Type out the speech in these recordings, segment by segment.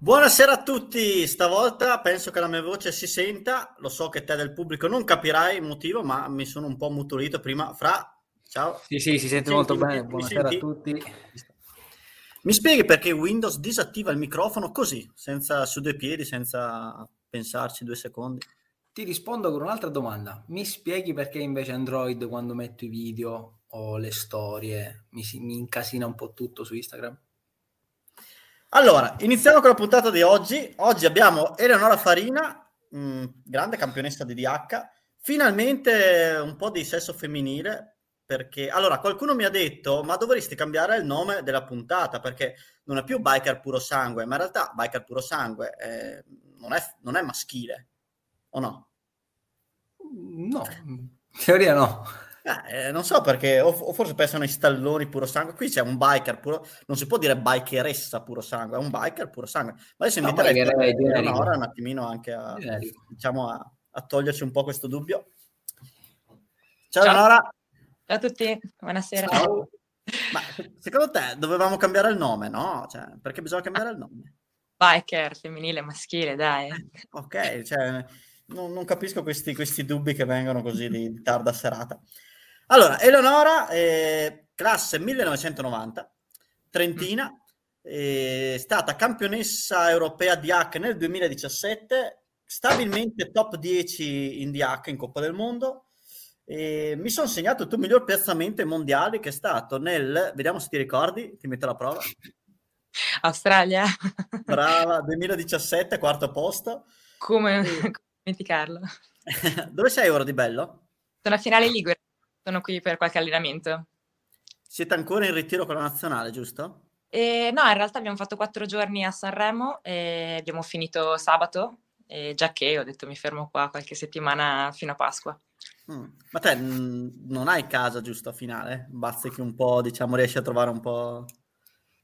Buonasera a tutti, stavolta penso che la mia voce si senta, lo so che te del pubblico non capirai il motivo, ma mi sono un po' mutolito prima. Fra, ciao. Sì, sì, si sente Mi molto senti? bene, buonasera a senti? tutti. Mi spieghi perché Windows disattiva il microfono così, senza su due piedi, senza pensarci due secondi? Ti rispondo con un'altra domanda. Mi spieghi perché invece Android quando metto i video o le storie mi, mi incasina un po' tutto su Instagram? Allora, iniziamo con la puntata di oggi. Oggi abbiamo Eleonora Farina, mh, grande campionessa di DH, finalmente un po' di sesso femminile, perché allora qualcuno mi ha detto, ma dovresti cambiare il nome della puntata, perché non è più biker puro sangue, ma in realtà biker puro sangue eh, non, è, non è maschile, o no? No, in teoria no. Eh, non so perché, o, o forse pensano ai stalloni puro sangue. Qui c'è un biker puro, non si può dire bikeressa puro sangue, è un biker puro sangue. Ma adesso No, inviterei generico. Eleonora un attimino anche a, diciamo, a, a toglierci un po' questo dubbio. Ciao, Ciao. Eleonora. Ciao a tutti, buonasera. Ciao. Ma secondo te dovevamo cambiare il nome, no? Cioè, perché bisogna cambiare il nome? Biker, femminile, maschile, dai. Ok, cioè, non, non capisco questi, questi dubbi che vengono così di tarda serata. Allora, Eleonora, eh, classe 1990, Trentina, è stata campionessa europea di DH nel 2017, stabilmente top 10 in DH in Coppa del Mondo. E mi sono segnato il tuo miglior piazzamento ai mondiali che è stato nel, vediamo se ti ricordi, ti metto alla prova, Australia, brava, 2017, quarto posto. come come dimenticarlo. Dove sei ora di bello? Sono a finale Ligure, sono qui per qualche allenamento. Siete ancora in ritiro con la nazionale, giusto? E no, in realtà abbiamo fatto quattro giorni a Sanremo e abbiamo finito sabato, e già che ho detto mi fermo qua qualche settimana fino a Pasqua. Mm. Ma te mm, non hai casa giusto a finale? Bazzichi un po', diciamo, riesci a trovare un po'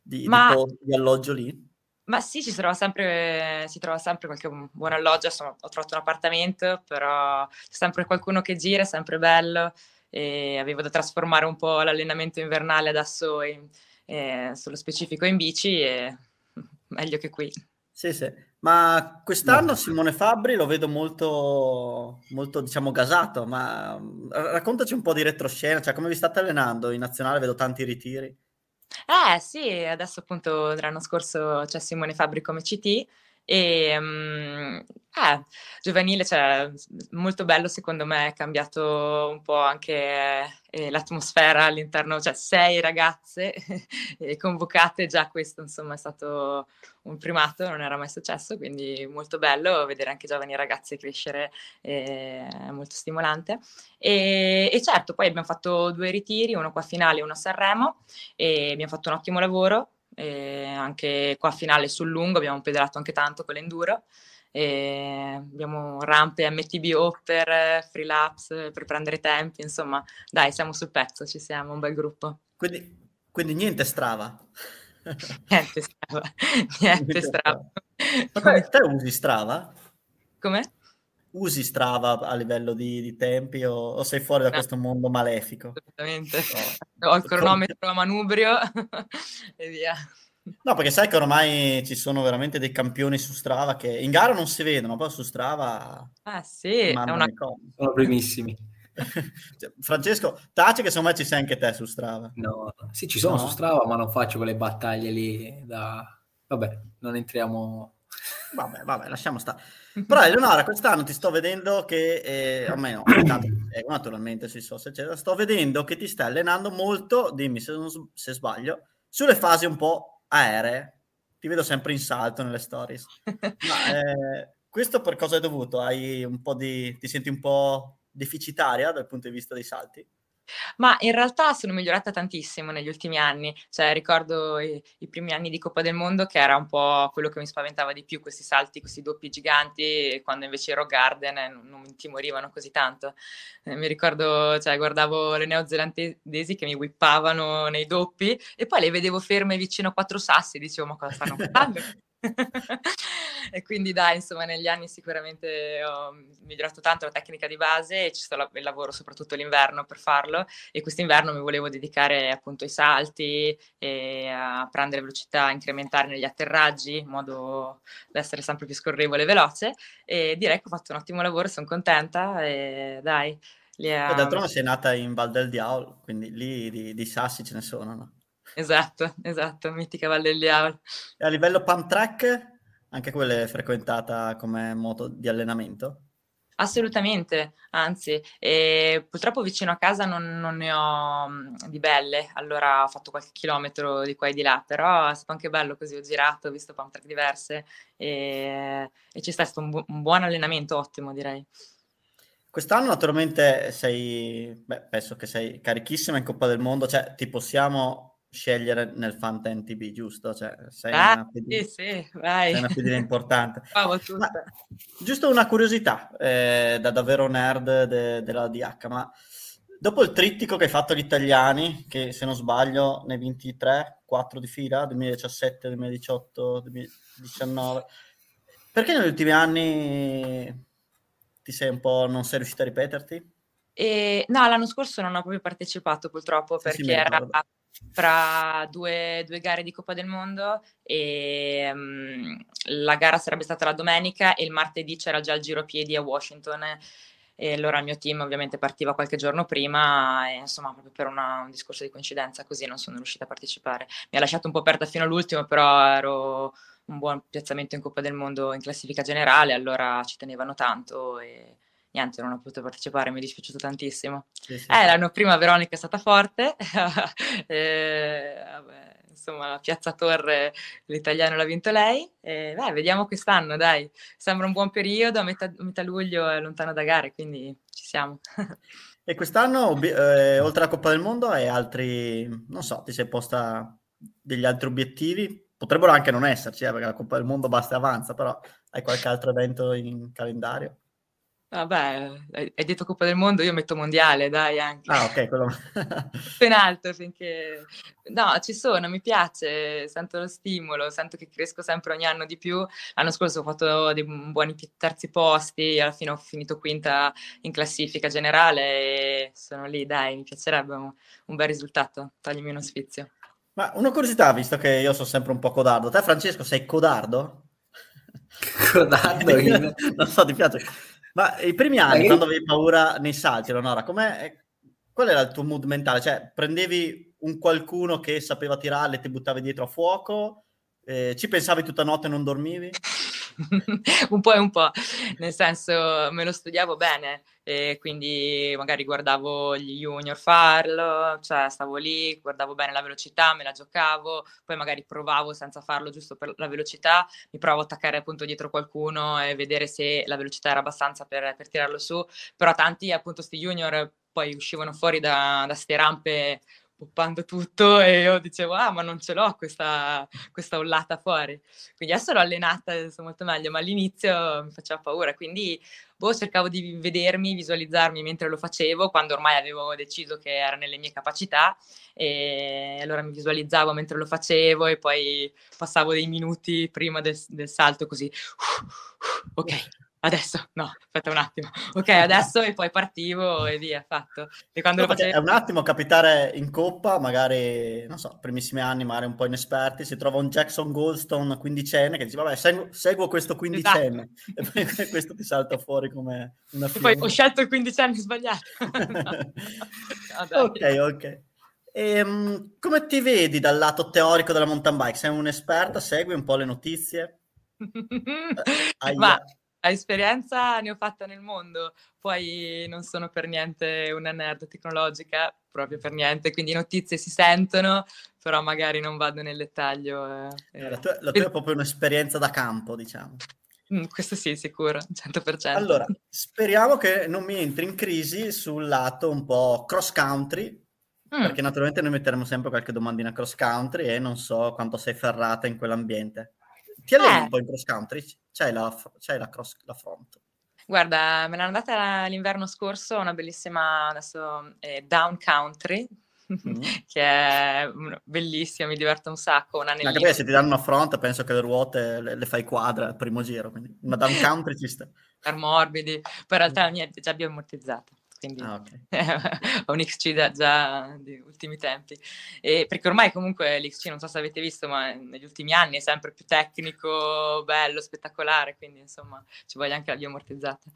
di, di Ma- posto, di alloggio lì? Ma sì, ci si trova sempre, si trova sempre qualche buon alloggio, insomma, ho trovato un appartamento, però c'è sempre qualcuno che gira, è sempre bello, e avevo da trasformare un po' l'allenamento invernale adesso in- eh, sullo specifico in bici e meglio che qui. Sì, sì. Ma quest'anno Simone Fabbri lo vedo molto, molto, diciamo, gasato, ma mm, raccontaci un po' di retroscena, cioè come vi state allenando? In nazionale vedo tanti ritiri. Eh sì, adesso appunto l'anno scorso c'è Simone Fabri come CT e mm, eh, giovanile, cioè molto bello secondo me, è cambiato un po' anche eh, l'atmosfera all'interno, cioè sei ragazze convocate, già questo insomma è stato un primato, non era mai successo, quindi molto bello vedere anche giovani ragazze crescere, eh, molto stimolante. E, e certo, poi abbiamo fatto due ritiri, uno qua a finale e uno a Sanremo e abbiamo fatto un ottimo lavoro, e anche qua a finale sul lungo abbiamo pedalato anche tanto con l'enduro, e abbiamo rampe MTB per free laps per prendere tempi, insomma dai siamo sul pezzo, ci siamo, un bel gruppo. Quindi, quindi niente strava. Niente strava, niente strava. Ma te usi Strava? Come? Usi Strava a livello di, di tempi o, o sei fuori da No. questo mondo malefico? Assolutamente. No. Ho il cronometro a manubrio e via. No, perché sai che ormai ci sono veramente dei campioni su Strava che in gara non si vedono, però su Strava Ah sì, una. Sono primissimi. Cioè, Francesco, taci che secondo me ci sei anche te su Strava. No, no. sì, ci sono No? su Strava, ma non faccio quelle battaglie lì da... Vabbè, non entriamo... Vabbè, vabbè, lasciamo stare. Però Eleonora, quest'anno ti sto vedendo che, eh, a me no, ogni tanto ti seguo, naturalmente sui social, eccetera, sto vedendo che ti stai allenando molto, dimmi se, non se sbaglio, sulle fasi un po' aeree. Ti vedo sempre in salto nelle stories. Ma eh, questo per cosa è dovuto? Hai un po' di, ti senti un po' deficitaria dal punto di vista dei salti? Ma in realtà sono migliorata tantissimo negli ultimi anni, cioè ricordo i, i primi anni di Coppa del Mondo che era un po' quello che mi spaventava di più, questi salti, questi doppi giganti, e quando invece ero Garden eh, non, non mi timorivano così tanto. Eh, mi ricordo, cioè guardavo le neozelandesi che mi whippavano nei doppi e poi le vedevo ferme vicino a quattro sassi e dicevo ma cosa stanno facendo? e quindi dai, insomma, negli anni sicuramente ho migliorato tanto la tecnica di base e ci sto il lavoro soprattutto l'inverno per farlo e quest'inverno mi volevo dedicare appunto ai salti e a prendere velocità, incrementare negli atterraggi in modo da essere sempre più scorrevole e veloce e direi che ho fatto un ottimo lavoro, sono contenta e dai. Ha... D'altronde sei nata in Val del Diavolo, quindi lì di, di sassi ce ne sono, no? Esatto, esatto, mitica Valle del Diavolo. E a livello pump track, anche quella è frequentata come moto di allenamento? Assolutamente, anzi, eh, purtroppo vicino a casa non, non, ne ho mm, di belle, allora ho fatto qualche chilometro di qua e di là, però è stato anche bello così, ho girato, ho visto pump track diverse e, e c'è stato un, bu- un buon allenamento, ottimo direi. Quest'anno naturalmente sei, beh, penso che sei carichissima in Coppa del Mondo, cioè ti possiamo scegliere nel Fanten TB, giusto? Cioè, sei ah, una pedina, sì, sì. Sei una pedina importante. ma, giusto una curiosità, eh, da davvero nerd de, della DH, ma dopo il trittico che hai fatto agli italiani, che se non sbaglio ne hai vinti 3, 4 di fila, 2017, 2018, 2019, perché negli ultimi anni ti sei un po', non sei riuscito a ripeterti? E, no, l'anno scorso non ho proprio partecipato purtroppo perché sì, era fra due, due, gare di Coppa del Mondo e um, la gara sarebbe stata la domenica e il martedì c'era già il giro piedi a Washington e allora il mio team ovviamente partiva qualche giorno prima e insomma proprio per una, un discorso di coincidenza così non sono riuscita a partecipare. Mi ha lasciato un po' aperta fino all'ultimo però ero un buon piazzamento in Coppa del Mondo in classifica generale, allora ci tenevano tanto e niente, non ho potuto partecipare, mi è dispiaciuto tantissimo. Sì, sì. Eh, l'anno prima Veronica è stata forte, e, vabbè, insomma la Piazza Torre l'italiano l'ha vinto lei, e, beh, vediamo quest'anno, dai, sembra un buon periodo, a metà, metà luglio è lontano da gare, quindi ci siamo. e quest'anno, eh, oltre alla Coppa del Mondo, hai altri, non so, ti sei posta degli altri obiettivi? Potrebbero anche non esserci, eh, perché la Coppa del Mondo basta e avanza, però hai qualche altro evento in calendario? Vabbè, hai detto Coppa del Mondo, io metto mondiale, dai anche. Ah, ok, quello. in alto finché... No, ci sono, mi piace, sento lo stimolo, sento che cresco sempre ogni anno di più. L'anno scorso ho fatto dei buoni terzi posti, alla fine ho finito quinta in classifica generale e sono lì, dai, mi piacerebbe un, un bel risultato, toglimi uno sfizio. Ma una curiosità, visto che io sono sempre un po' codardo, te Francesco sei codardo? Codardo? non so, ti piace? Ma i primi anni, Dai. quando avevi paura nei salti, Leonora, qual era il tuo mood mentale? Cioè, prendevi un qualcuno che sapeva tirare e ti buttavi dietro a fuoco? Eh, ci pensavi tutta notte e non dormivi? un po' e un po', nel senso me lo studiavo bene e quindi magari guardavo gli junior farlo, cioè stavo lì, guardavo bene la velocità, me la giocavo, poi magari provavo senza farlo giusto per la velocità, mi provo a attaccare appunto dietro qualcuno e vedere se la velocità era abbastanza per, per tirarlo su, però tanti appunto sti junior poi uscivano fuori da, da ste rampe poppando tutto e io dicevo, ah ma non ce l'ho questa, questa ollata fuori. Quindi adesso l'ho allenata sono molto meglio, ma all'inizio mi faceva paura, quindi boh, cercavo di vedermi, visualizzarmi mentre lo facevo, quando ormai avevo deciso che era nelle mie capacità e allora mi visualizzavo mentre lo facevo e poi passavo dei minuti prima del, del salto così, ok, adesso no, aspetta un attimo, ok, adesso e poi partivo e via, fatto. E quando no, lo facevo... È un attimo capitare in coppa, magari, non so, primissimi anni, magari un po' inesperti, si trova un Jackson Goldstone quindicenne che dice, vabbè, seguo, seguo questo quindicenne, esatto. e poi questo ti salta fuori come una figura. Poi ho scelto il quindicenne sbagliato. no. ok, ok. E, um, come ti vedi dal lato teorico della mountain bike? Sei un'esperta, segui un po' le notizie? eh, Ma esperienza ne ho fatta nel mondo, poi non sono per niente una nerd tecnologica, proprio per niente, quindi notizie si sentono, però magari non vado nel dettaglio. Eh, la, tua, la tua è proprio un'esperienza da campo, diciamo. Mm, questo sì, sicuro, 100%. Allora, speriamo che non mi entri in crisi sul lato un po' cross country, mm. perché naturalmente noi metteremo sempre qualche domandina cross country e non so quanto sei ferrata in quell'ambiente. Ti alleni eh. un po' in cross country? C'hai la, c'hai la, cross, la front? Guarda, me l'hanno data l'inverno scorso, una bellissima adesso eh, down country, mm. che è bellissima, mi diverto un sacco. Anche perché se ti danno una front penso che le ruote le, le fai quadra al primo giro, quindi una down country ci sta. Per morbidi, poi in realtà la mia è già ammortizzata quindi ah, okay. ho un XC da, già di ultimi tempi. E perché ormai comunque l'XC, non so se avete visto, ma negli ultimi anni è sempre più tecnico, bello, spettacolare, quindi insomma ci voglio anche la bioammortizzata.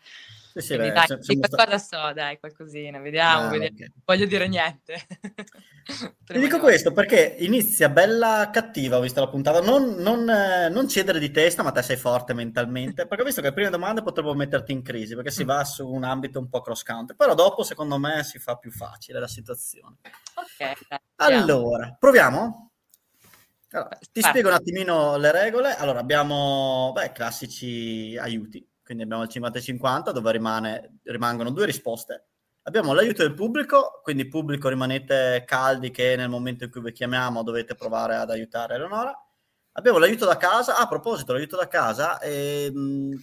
Sì, sì, beh, dai, se qualcosa sta... so, dai, qualcosina, vediamo, ah, vediamo. Okay. voglio dire niente. Ti dico questo perché inizia bella cattiva, ho visto la puntata, non, non, eh, non, cedere di testa, ma te sei forte mentalmente, perché ho visto che le prime domande potrebbero metterti in crisi, perché si mm. va su un ambito un po' cross country, però dopo secondo me si fa più facile la situazione. Ok. Allora, proviamo? Allora, ti Beh. spiego un attimino le regole. Allora, abbiamo beh, classici aiuti, quindi abbiamo il 50-50 dove rimane, rimangono due risposte. Abbiamo l'aiuto del pubblico, quindi pubblico rimanete caldi che nel momento in cui vi chiamiamo dovete provare ad aiutare Eleonora. Abbiamo l'aiuto da casa. Ah, a proposito, l'aiuto da casa, ehm,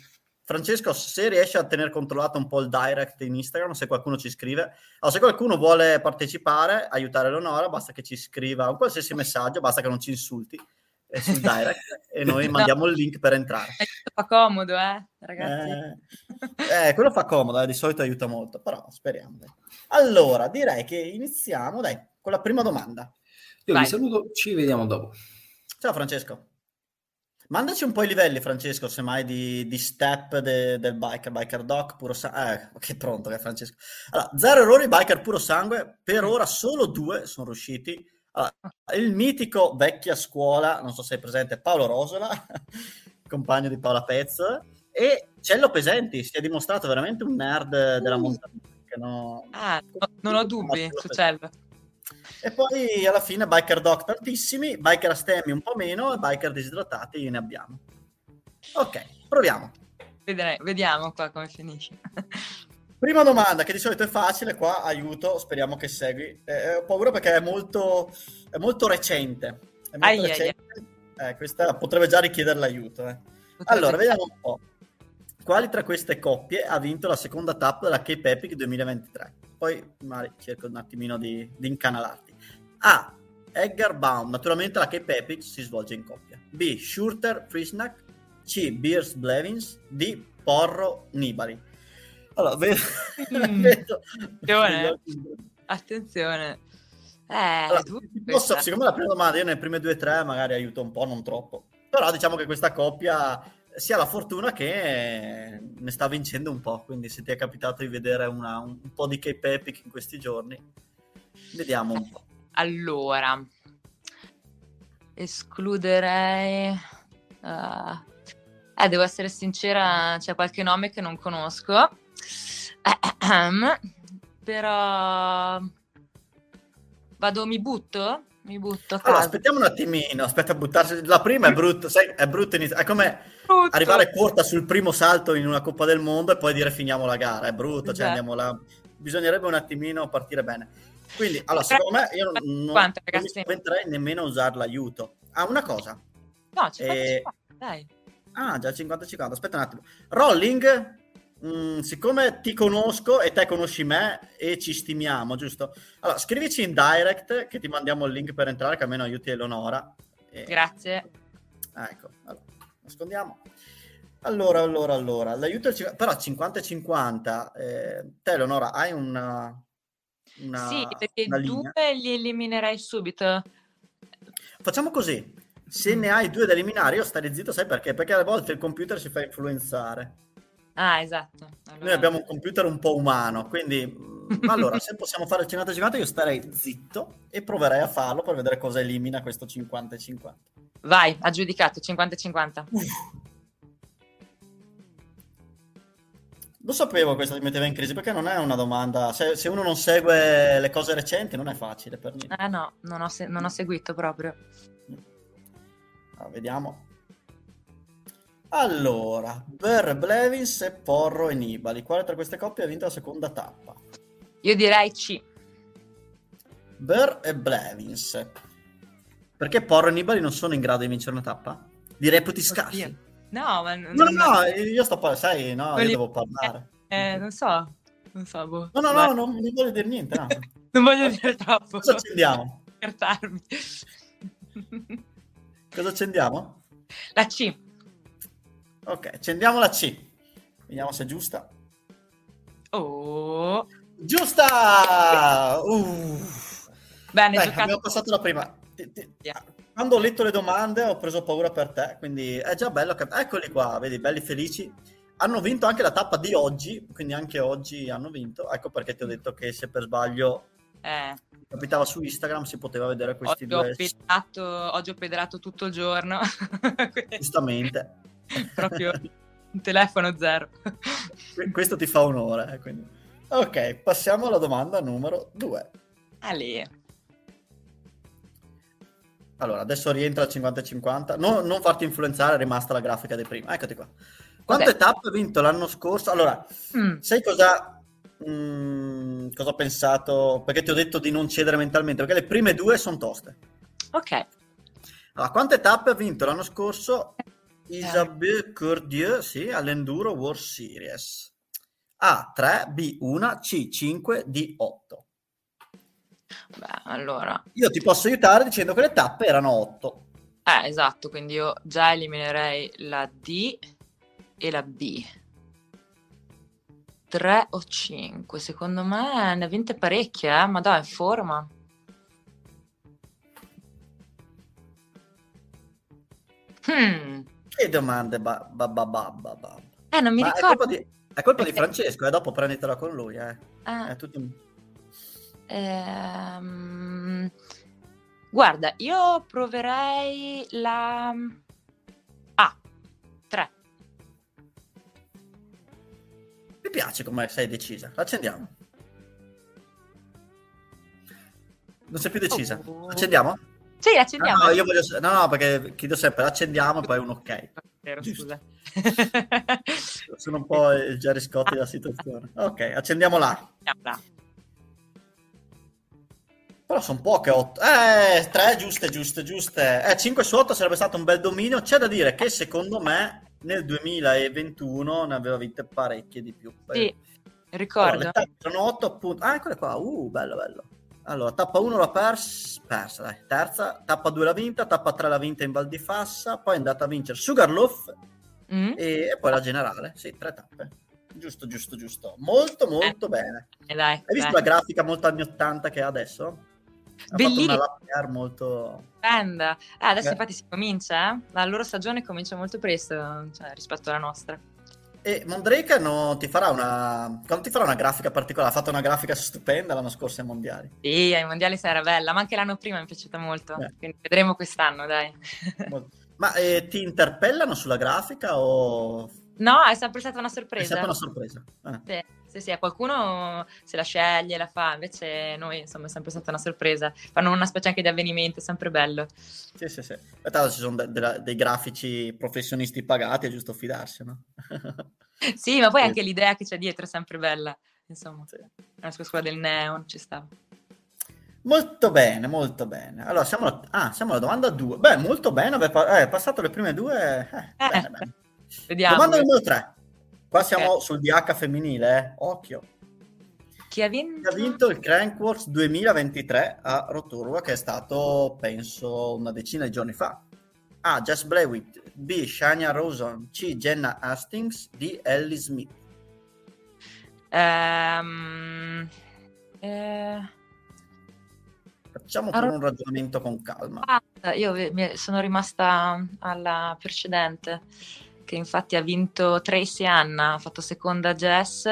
Francesco, se riesci a tenere controllato un po' il direct in Instagram, se qualcuno ci scrive, allora, se qualcuno vuole partecipare, aiutare Leonora, basta che ci scriva un qualsiasi messaggio, basta che non ci insulti eh, sul direct e noi mandiamo no. il link per entrare. Fa comodo, eh, ragazzi. Eh, eh, quello fa comodo, eh, di solito aiuta molto, però speriamo. Dai. Allora, direi che iniziamo, dai, con la prima domanda. Io Vai. vi saluto, ci vediamo dopo. Ciao Francesco. Mandaci un po' i livelli, Francesco, semmai di, di step de, del biker, biker doc, puro sangue. Eh, che pronto che è Francesco. Allora, zero errori, biker puro sangue. Per ora solo due sono riusciti. Allora, il mitico vecchia scuola, non so se è presente, Paolo Rosola, compagno di Paola Pezzo, e Cello Pesenti, si è dimostrato veramente un nerd della uh. montagna. No... Ah, no, non ho dubbi su Cello. E poi alla fine biker doc tantissimi, biker astemi un po' meno e biker disidratati ne abbiamo. Ok, proviamo. Vedere, vediamo qua come finisce. Prima domanda, che di solito è facile, qua aiuto, speriamo che segui. Eh, ho paura perché è molto, è molto recente. È molto ai, recente. Ai, eh, questa potrebbe già richiedere l'aiuto. Eh. Allora, vediamo un po'. Quali tra queste coppie ha vinto la seconda tappa della Cape Epic 2023? Poi magari cerco un attimino di, di incanalarti. A. Edgar Baum, naturalmente la Cape Epic si svolge in coppia. B. Schurter Frisnack. C. Beers Blevins. D. Porro Nibali. Allora, vedo... Mm. vedo attenzione. attenzione. Eh, allora, posso, siccome la prima domanda, io nelle prime due o tre magari aiuto un po', non troppo. Però diciamo che questa coppia sia la fortuna che ne sta vincendo un po'. Quindi se ti è capitato di vedere una, un, un po' di Cape Epic in questi giorni, vediamo un po'. Allora, escluderei... Uh, eh, devo essere sincera, c'è qualche nome che non conosco, però vado, mi butto? Mi butto. Allora, aspettiamo un attimino, aspetta a buttarsi. La prima è brutta, sai, è brutta inizio. È come brutto. arrivare corta sul primo salto in una Coppa del Mondo e poi dire finiamo la gara. È brutto, cioè esatto. cioè andiamo là. Bisognerebbe un attimino partire bene. Quindi, allora, secondo me io non, non, non mi spaventerei nemmeno a usare l'aiuto. Ah, una cosa. No, 50 eh... dai. Ah, già 50-50. Aspetta un attimo. Rolling, mh, mm, siccome ti conosco e te conosci me e ci stimiamo, giusto? Allora, scrivici in direct che ti mandiamo il link per entrare, che almeno aiuti Eleonora. E... Grazie. Ah, ecco, allora, nascondiamo. Allora, allora, allora, l'aiuto però 50-50. Eh, te, Eleonora, hai una, una, sì, perché due li eliminerai subito. Facciamo così. Se mm. ne hai due da eliminare, io starei zitto, sai perché? Perché a volte il computer si fa influenzare. Ah, esatto. Allora... Noi abbiamo un computer un po' umano, quindi mm, allora se possiamo fare il 50-50 io starei zitto e proverei a farlo per vedere cosa elimina questo 50-50. Vai, aggiudicato, 50-50. Lo sapevo questo ti metteva in crisi perché non è una domanda. Se, se, uno non segue le cose recenti non è facile per niente. Eh no, non ho, se- non ho seguito proprio. Allora, vediamo. Allora, Ber Blevins e Porro e Nibali. Quale tra queste coppie ha vinto la seconda tappa? Io direi C. Ber e Blevins. Perché Porro e Nibali non sono in grado di vincere una tappa? Di reputi scarsi. No, ma non, no, no, io sto parlando, sai, no, io devo parlare. Eh, non so, non so, boh. No, no, no, non mi vuole dire niente, no. Non voglio dire troppo. Cosa accendiamo? Schertarmi. Cosa accendiamo? La C. Ok, accendiamo la C. Vediamo se è giusta. Oh. Giusta! Uh. Bene, Dai, giocato. abbiamo passato la prima. Ti- ti- Yeah. Quando ho letto le domande ho preso paura per te, quindi è già bello. Che... Eccoli qua, vedi, belli felici. Hanno vinto anche la tappa di oggi, quindi anche oggi hanno vinto. Ecco perché ti ho detto che se per sbaglio Eh, capitava su Instagram si poteva vedere questi oggi, ho due. pedalato, oggi ho pedalato tutto il giorno. Giustamente. Proprio un telefono zero. Que- Questo ti fa onore. eh, quindi. Ok, passiamo alla domanda numero due. Ale. Allora, adesso rientra al 50-50. No- non farti influenzare, è rimasta la grafica di prima. Eccoti qua. Quante Ok. tappe ha vinto l'anno scorso? Allora, Mm, sai cosa, mm, cosa ho pensato? Perché ti ho detto di non cedere mentalmente, perché le prime due sono toste. ok. Allora, quante tappe ha vinto l'anno scorso Isabelle Cordieu sì, all'Enduro World Series? A 3, B 1, C 5, D 8. Beh, allora. Io ti posso aiutare dicendo che le tappe erano 8. Eh, esatto, quindi io già eliminerei la D e la B. 3 o 5, secondo me ne ha vinte parecchie, eh? ma dai, in forma. Hmm. Che domande, ba, ba, ba, ba. Eh, non mi Ma è ricordo. colpa di, è colpa di. Francesco, e dopo prenditela con lui. Eh. Ah, È tutto ehm, Guarda, io proverei la A, 3. Mi piace come sei decisa. Accendiamo. Non sei più decisa. Oh. Accendiamo? Sì, accendiamo. No, no, io voglio... no, no, perché chiedo sempre accendiamo e poi un ok. Vero, scusa. Sono un po' il Jerry Scotti della situazione. Ok, accendiamo là. Accendiamola. Però sono poche, 8. Eh, 3 giuste, giuste, giuste. Eh, 5 su 8 sarebbe stato un bel dominio. C'è da dire che secondo me nel 2021 ne aveva vinte parecchie di più. Sì, Allora, ricordo. tappe sono 8 appunto. Ah, eccole qua. Uh, bello, bello. Allora, tappa 1 l'ha pers- persa, dai. Terza, tappa 2 l'ha vinta, tappa 3 l'ha vinta in Val di Fassa, poi è andata a vincere Sugarloaf Mm? e, e poi la generale. Sì, tre tappe. Giusto, giusto, giusto. Molto, molto bene. Eh, dai, Hai visto dai. la grafica molto anni 80 che ha adesso? Ha fatto una molto... Stupenda. Eh, adesso Eh. infatti si comincia, eh? La loro stagione comincia molto presto, cioè, rispetto alla nostra. E Mondrake non ti farà una... Quando ti farà una grafica particolare? Ha fatto una grafica stupenda l'anno scorso ai mondiali. Sì, ai mondiali sarà bella, ma anche l'anno prima mi è piaciuta molto. Eh. Quindi vedremo quest'anno, dai. Ma eh, ti interpellano sulla grafica o No, è sempre stata una è sorpresa. sempre una sorpresa? Eh. Sì, sì, sì, a qualcuno se la sceglie, la fa, invece noi insomma è sempre stata una sorpresa. Fanno una specie anche di avvenimento, è sempre bello. Sì, sì, sì. E tra ci sono de- de- dei grafici professionisti pagati, è giusto fidarsi, no? Sì, ma poi Sì. anche l'idea che c'è dietro è sempre bella. Insomma, Sì. la scuola del neon ci sta. Molto bene, molto bene. Allora, siamo alla, ah, siamo alla domanda 2. Beh, molto bene, aver pa- eh, passato le prime due. eh, Eh, bene, bene. Vediamo Domanda numero 3. Qua siamo sul DH femminile, eh. Occhio. chi ha Chi vinto. ha vinto il Crankworks 2023 a Rotorua, che è stato, penso, una decina di giorni fa. A. Jess Blawitt. B. Shania Rosen. C. Jenna Hastings. D. Ellie Smith. Ehm, eh, Facciamo Ah, Ro- un ragionamento con calma. basta, io mi- sono rimasta alla precedente, che infatti ha vinto Tracy Anna, ha fatto seconda Jess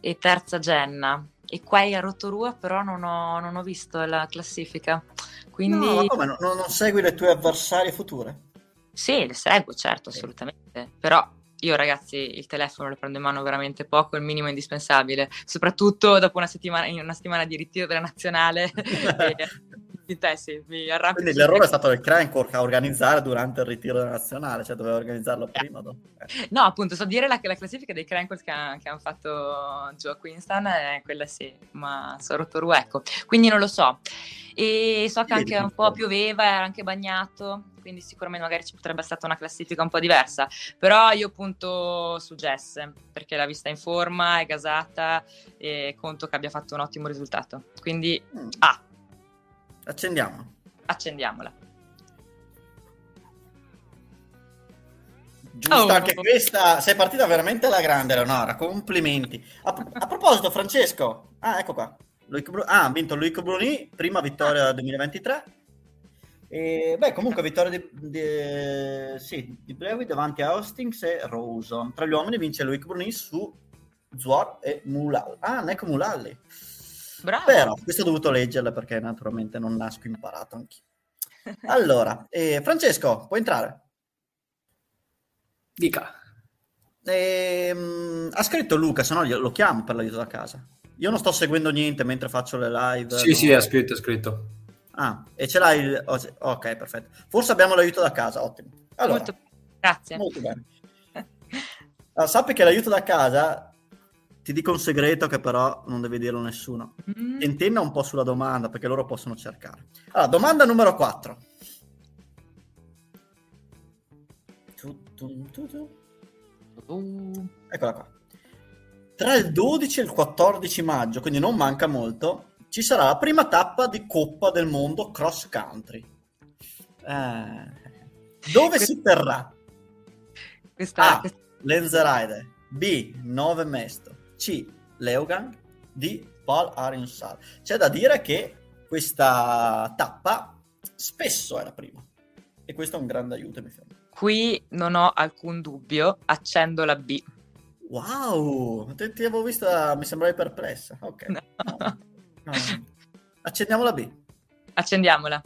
e terza Jenna. E qua a Rotorua però non ho, non ho visto la classifica. Quindi No, ma come? Non, non segui le tue avversarie future? sì, le seguo, certo, Sì. assolutamente. Però io ragazzi il telefono lo prendo in mano veramente poco, il minimo indispensabile, soprattutto dopo una settimana, una settimana di ritiro della nazionale. e, te, sì, mi arrabbio. Quindi l'errore è stato del Crankwork a organizzare durante il ritiro nazionale, cioè doveva organizzarlo prima. o dopo. Eh. No, appunto, so dire la, la classifica dei Crankles che, ha- che hanno fatto giù a Queenstown è quella sì, ma so Rotorua, ecco. Quindi non lo so. E so che anche un po' pioveva, era anche bagnato, quindi sicuramente magari ci potrebbe essere stata una classifica un po' diversa, però io punto su Jess perché l'ha vista in forma, è gasata e conto che abbia fatto un ottimo risultato, quindi mm. A. Accendiamo. Accendiamola. Giusto, oh. anche questa. Sei partita veramente alla grande, Leonora. Complimenti. A, a proposito, Francesco. Ah, ecco qua. Bru- ah, ha vinto Luico Bruni, prima vittoria ah. 2023. E, beh, comunque vittoria di, di, sì, di Brewi davanti a Hostings e Rosen. Tra gli uomini vince Luico Bruni su Zuor e Mulal. Ah, Neko Mulalli. Bravo. Però, questo ho dovuto leggerla perché naturalmente non nasco imparato anch'io. Allora, eh, Francesco, puoi entrare? Dica. Ehm, ha scritto Luca, se no lo chiamo per l'aiuto da casa. Io non sto seguendo niente mentre faccio le live. Sì, no? sì, ha scritto, ha scritto. Ah, e ce l'hai il... Ok, perfetto. Forse abbiamo l'aiuto da casa, ottimo. Allora, molto... Grazie. Molto bene. Allora, sappi che l'aiuto da casa ti dico un segreto che però non devi dirlo a nessuno. Mm. Intenna un po' sulla domanda perché loro possono cercare. Allora, domanda numero 4. Uh. Eccola qua. Tra il 12 e il 14 maggio, quindi non manca molto, ci sarà la prima tappa di Coppa del Mondo cross country. Eh, dove si terrà? Questa, A. Lenzerheide B. Nove Mesto C. Leogang D. Paul Arinsal. C'è da dire che questa tappa spesso è la prima e questo è un grande aiuto mi sembra. Qui non ho alcun dubbio, accendo la B. Wow, ti, ti avevo vista, mi sembravi perplessa. Ok. No. No. No. Accendiamo la B. Accendiamola.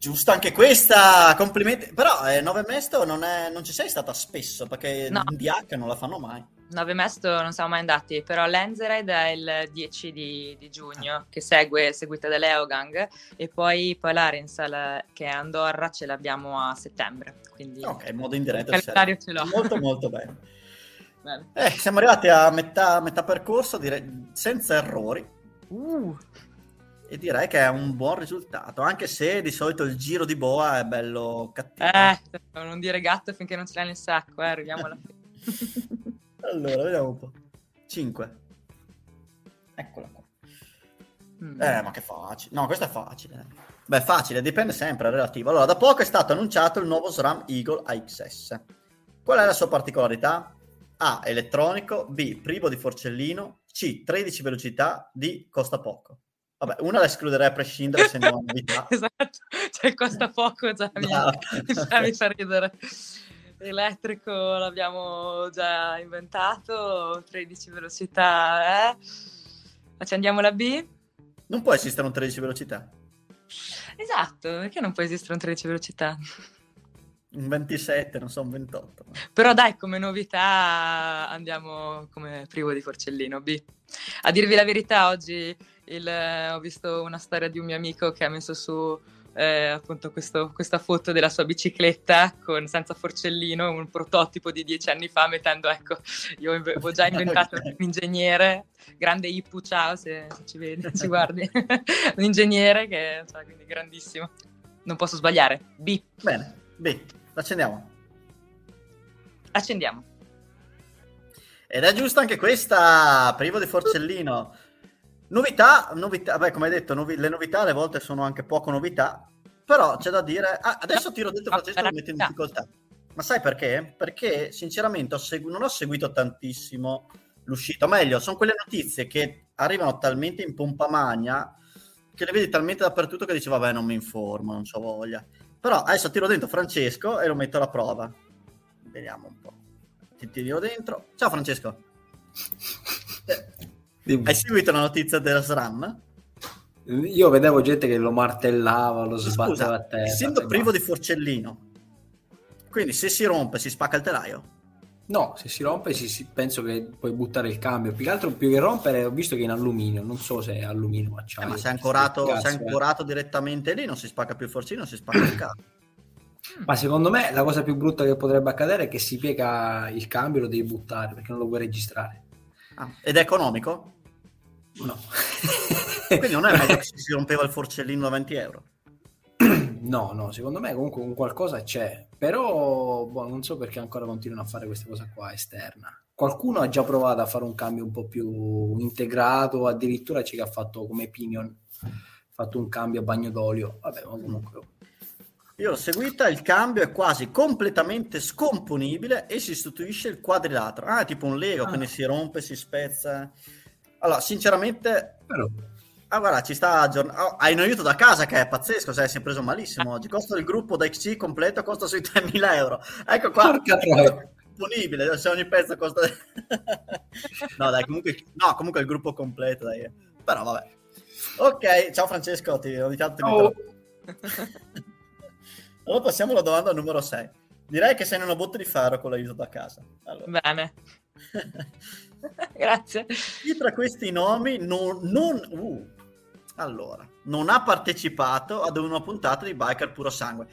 Giusta anche questa, complimenti. Però eh, 9 Mesto non, è, non ci sei stata spesso perché no. in DH non la fanno mai. 9 Mesto non siamo mai andati, però Lenzered è il 10 di, di giugno che segue, seguita da Leogang e poi, poi l'Arinsal che è Andorra ce l'abbiamo a settembre. Quindi ok, in modo indiretto. Il calendario ce l'ho. Molto molto bene. bene. Eh, siamo arrivati a metà, metà percorso, direi senza errori. Uh e direi che è un buon risultato, anche se di solito il giro di boa è bello cattivo. Eh, non dire gatto finché non ce l'hai nel sacco, eh, arriviamo alla fine. allora, vediamo un po'. 5. Eccola qua. Mm. Eh, ma che facile. No, questo è facile. Beh, facile, dipende sempre, è relativo. Allora, da poco è stato annunciato il nuovo SRAM Eagle AXS. Qual è la sua particolarità? A. Elettronico. B. Privo di forcellino. C. 13 velocità. D. Costa poco. Vabbè, una la escluderei a prescindere se non novità. esatto, cioè costa poco, già mi, no. già mi fa ridere. Elettrico l'abbiamo già inventato, 13 velocità, eh? Accendiamo la B? Non può esistere un 13 velocità. Esatto, perché non può esistere un 13 velocità? Un 27, non so, un 28. Però dai, come novità andiamo come privo di forcellino B. A dirvi la verità, oggi il, ho visto una storia di un mio amico che ha messo su eh, appunto questo, questa foto della sua bicicletta con, senza forcellino, un prototipo di dieci anni fa, mettendo, ecco, io avevo già inventato un ingegnere, grande Ippu, ciao se, se ci vedi, ci guardi, un ingegnere che, cioè, quindi grandissimo. Non posso sbagliare. B. Bene, B. Accendiamo. Accendiamo. Ed è giusta anche questa, privo di forcellino. Novità, novità, beh, come hai detto, novi- le novità alle volte sono anche poco novità, però c'è da dire... Ah, adesso tiro dentro Francesco mi metto in difficoltà. Ma sai perché? Perché sinceramente ho segu- non ho seguito tantissimo l'uscita, o meglio, sono quelle notizie che arrivano talmente in pompa magna che le vedi talmente dappertutto che dici vabbè non mi informo, non ho voglia. Però adesso tiro dentro Francesco e lo metto alla prova. Vediamo un po'. Ti tiro dentro. Ciao Francesco. Hai seguito la notizia della SRAM? Io vedevo gente che lo martellava, lo sbatteva a terra. Essendo privo di forcellino, quindi se si rompe si spacca il telaio? No, se si rompe si, si, penso che puoi buttare il cambio. Più che altro, più che rompere, ho visto che è in alluminio. Non so se è alluminio o acciaio. Eh, ma se è ancorato, se è ancorato direttamente lì, non si spacca più il forcellino, si spacca il cambio. Ma secondo me la cosa più brutta che potrebbe accadere è che si piega il cambio e lo devi buttare perché non lo vuoi registrare. Ah, ed è economico? No. Quindi non è meglio che si rompeva il forcellino da 20 euro. No, no, secondo me comunque un qualcosa c'è, però boh, non so perché ancora continuano a fare questa cosa qua esterna. Qualcuno ha già provato a fare un cambio un po' più integrato, addirittura c'è chi ha fatto come Pinion, fatto un cambio a bagno d'olio. Vabbè, ma comunque... Io l'ho seguita, il cambio è quasi completamente scomponibile e si sostituisce il quadrilatero. Ah, è tipo un Lego, ah. quindi si rompe, si spezza. Allora, sinceramente... Però Ah, guarda, ci sta aggiornando. Oh, hai un aiuto da casa che è pazzesco. Se sei preso malissimo oggi. Costo del gruppo da XC completo costa sui 3.000 euro. Ecco qua. Porca disponibile. Se ogni pezzo costa. no, dai, comunque, no, comunque il gruppo completo. Dai. Però vabbè. Ok, ciao Francesco. Ti, ogni tanto ti oh. allora passiamo alla domanda numero 6. Direi che sei in una botte di ferro con l'aiuto da casa. Allora. Bene. Grazie. Chi tra questi nomi non, non uh, allora, non ha partecipato ad una puntata di Biker Puro Sangue.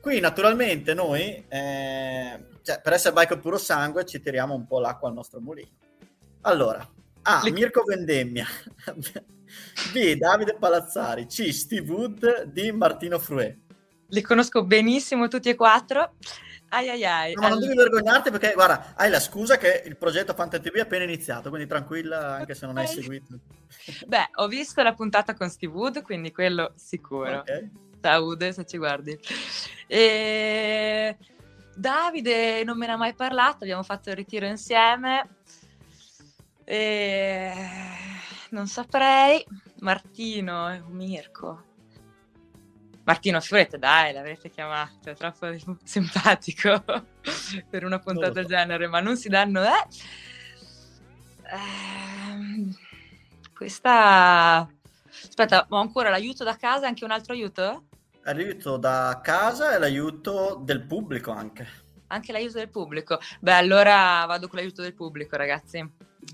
Qui naturalmente noi, eh, cioè, per essere Biker Puro Sangue, ci tiriamo un po' l'acqua al nostro mulino. Allora, A. Le... Mirko Vendemmia. B. Davide Palazzari. C. Steve Wood. D. Martino Fruet. Li conosco benissimo tutti e quattro. Ai ai ai. No, ma non devi vergognarti perché, guarda, hai la scusa che il progetto Fanta TV è appena iniziato, quindi tranquilla anche se non hai seguito. Beh, ho visto la puntata con Steve Wood, quindi quello sicuro. Okay. Ciao Wood, se ci guardi. E... Davide non me ne ha mai parlato, abbiamo fatto il ritiro insieme. E... Non saprei. Martino e Mirko. Martino Fioretto, dai, l'avrete chiamato, è troppo simpatico per una puntata del genere, ma non si danno... Eh? Eh, questa... Aspetta, ho ancora l'aiuto da casa, anche un altro aiuto? L'aiuto da casa e l'aiuto del pubblico anche. Anche l'aiuto del pubblico. Beh, allora vado con l'aiuto del pubblico, ragazzi,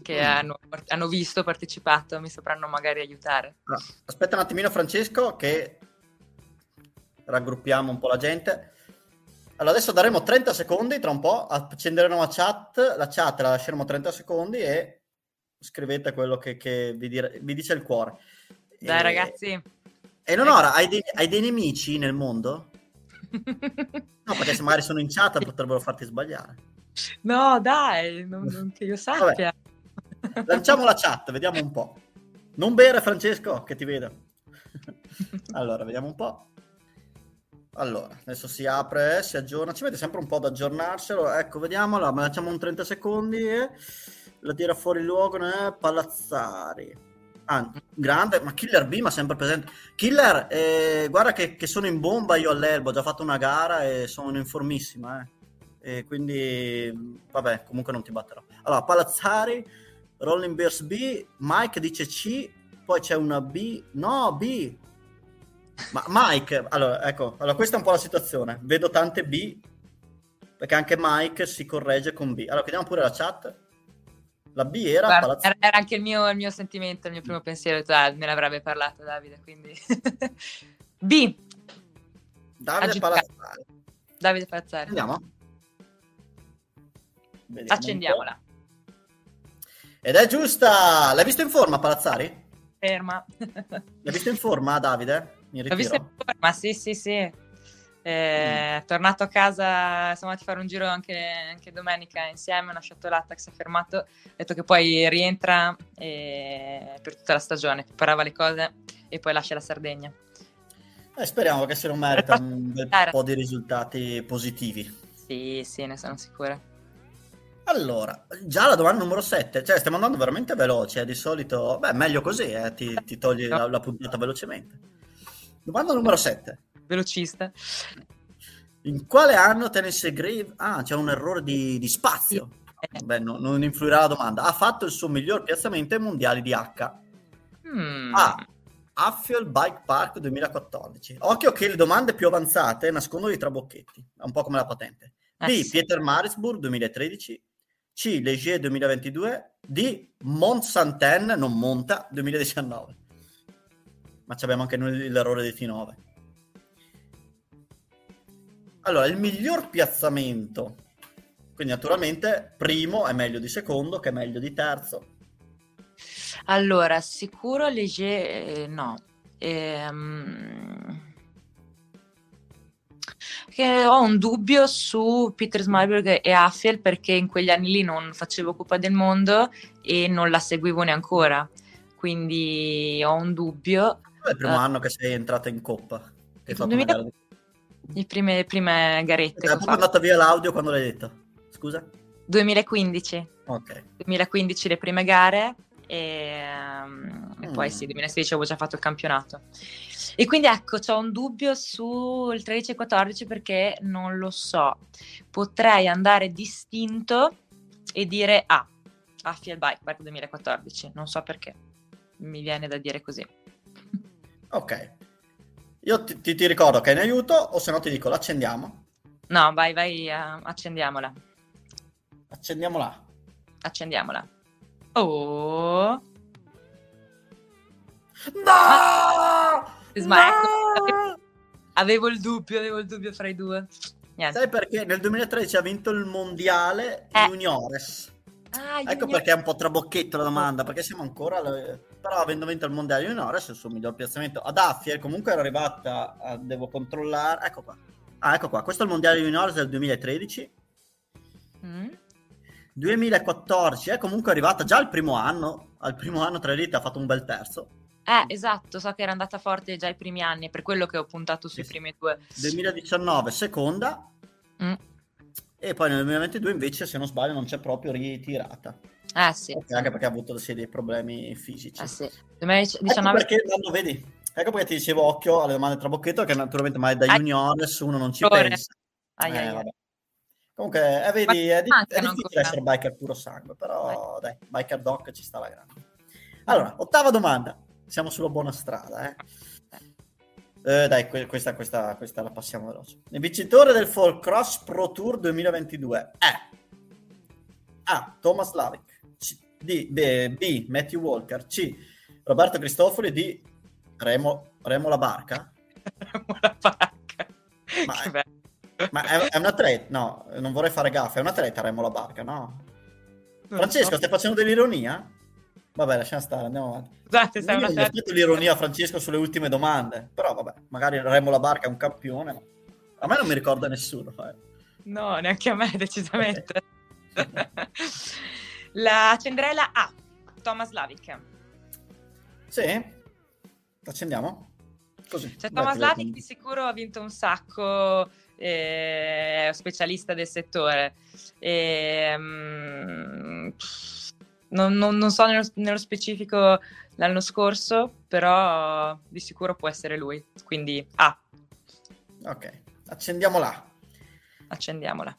che mm. hanno, hanno, visto, partecipato, mi sapranno magari aiutare. aspetta un attimino, Francesco, che raggruppiamo un po' la gente. Allora, adesso daremo 30 secondi, tra un po' accenderemo la chat, la chat la lasceremo 30 secondi e scrivete quello che, che vi, dire, vi, dice il cuore. Dai e, ragazzi. E non ora, hai dei, hai dei nemici nel mondo? no, perché se magari sono in chat potrebbero farti sbagliare. No, dai, non, non che io sappia. Vabbè. Lanciamo la chat, vediamo un po'. Non bere Francesco, che ti vedo. allora, vediamo un po'. Allora, adesso si apre, si aggiorna, ci mette sempre un po' ad aggiornarselo. Ecco, vediamola, ma facciamo un 30 secondi e la tira fuori luogo, né? Palazzari. Ah, grande, ma Killer B ma sempre presente. Killer, eh, guarda che, che, sono in bomba io all'erbo, ho già fatto una gara e sono in formissima, eh. E quindi, vabbè, comunque non ti batterò. Allora, Palazzari, Rolling Bears B, Mike dice C, poi c'è una B, no, B, ma Mike, allora, ecco, allora questa è un po' la situazione. Vedo tante B, perché anche Mike si corregge con B. Allora, vediamo pure la chat. La B era... Guarda, era, era, anche il mio, il mio, sentimento, il mio primo pensiero, cioè, me l'avrebbe parlato Davide, quindi... B. Davide Palazzari. Davide Palazzari. Andiamo. Vediamo Accendiamola. Ed è giusta! L'hai visto in forma Palazzari? Ferma. L'hai visto in forma Davide? Mi L'ho visto in forma, sì, sì, sì. Eh, mm. Tornato a casa, siamo andati a fare un giro anche, anche domenica insieme, ho lasciato l'Attack, si è fermato, ha detto che poi rientra e... per tutta la stagione, preparava le cose e poi lascia la Sardegna. Eh, speriamo che se lo merita un bel po' di risultati positivi. Sì, sì, ne sono sicura. Allora, già la domanda numero 7, cioè stiamo andando veramente veloci, eh, di solito, beh, meglio così, eh, ti, ti, togli la, la puntata velocemente. Domanda numero 7. Velocista. In quale anno Tennessee Grave... Ah, c'è un errore di, di spazio. Sì. Beh, no, non influirà la domanda. Ha fatto il suo miglior piazzamento ai mondiali di H. Mm. A. Affiol Bike Park 2014. Occhio che le domande più avanzate nascondono i trabocchetti, un po' come la patente. B. Eh sì. Pieter Marisburg 2013. C. Leger 2022. D. Mont Saint-Anne, non Monta, 2019 ma abbiamo anche noi l'errore di T9. Allora, il miglior piazzamento, quindi naturalmente primo è meglio di secondo, che è meglio di terzo. Allora, sicuro Leger, eh, no. Ehm... Che ho un dubbio su Peter Smalberg e Affiel perché in quegli anni lì non facevo Coppa del Mondo e non la seguivo neanche quindi ho un dubbio. È il primo uh, anno che sei entrata in Coppa? Hai fatto 2000... Le prime, prime garette. È andata via l'audio quando l'hai detto? Scusa? 2015. Ok. 2015 le prime gare e, um, mm. e poi sì, 2016 avevo già fatto il campionato. E quindi ecco, ho un dubbio sul 13 e 14 perché non lo so. Potrei andare distinto e dire ah, Affiel Bike Park 2014, non so perché. Mi viene da dire così. Ok. Io ti, ti, ti ricordo che è in aiuto o se no ti dico l'accendiamo. No, vai, vai, uh, accendiamola. Accendiamola. Accendiamola. Oh. No! Ma, ecco, avevo il dubbio, avevo il dubbio fra i due. Niente. Sai perché nel 2013 ha vinto il mondiale eh. juniores. Ah, ecco junior... perché è un po' trabocchetto la domanda, perché siamo ancora... Però avendo vinto il mondiale juniores, il suo miglior piazzamento ad Affier, comunque era arrivata, a... devo controllare... Ecco qua. Ah, ecco qua. Questo è il mondiale juniores del 2013. Mm. 2014 è comunque arrivata già al primo anno. Al primo anno tra elite ha fatto un bel terzo. Eh, esatto, so che era andata forte già i primi anni, per quello che ho puntato sui sì. primi due. 2019 seconda. Mm. E poi nel 2022 invece, se non sbaglio, non c'è proprio ritirata. Eh sì. Okay, anche perché ha avuto sì, dei problemi fisici. Eh sì. 2019... Ecco perché, quando vedi, ecco perché ti dicevo occhio alle domande tra bocchetto, che naturalmente mai da eh. juniores uno non ci Ore. pensa. Ai, eh, ai. Comunque, eh, vedi, è, di- è difficile essere biker puro sangue, però dai, biker doc ci sta la grande. Allora, ottava domanda. Siamo sulla buona strada, eh. Eh, dai, que- questa, questa, questa, la passiamo veloce. Il vincitore del Fall Cross Pro Tour 2022 è A. Thomas Lavic C- D. B. B. Matthew Walker C. Roberto Cristofori D. Remo, Remo La Barca Remo La Barca Ma bello ma è, è un atleta? No, non vorrei fare gaffe. È un atleta Remo la barca, no? Francesco, stai facendo dell'ironia? Vabbè, lasciamo stare, andiamo avanti. Scusate, stai Io ho detto l'ironia a Francesco sulle ultime domande. Però vabbè, magari Remo la barca è un campione. Ma... A me non mi ricorda nessuno. Eh. No, neanche a me, decisamente. La Cendrella A. Thomas Lavic. Sì? Accendiamo? Così. Cioè, Thomas Lavic di sicuro ha vinto un sacco è specialista del settore. E, um, non, non, non, so nello, nello, specifico l'anno scorso, però di sicuro può essere lui. Quindi A. Ah. Ok, accendiamola. Accendiamola.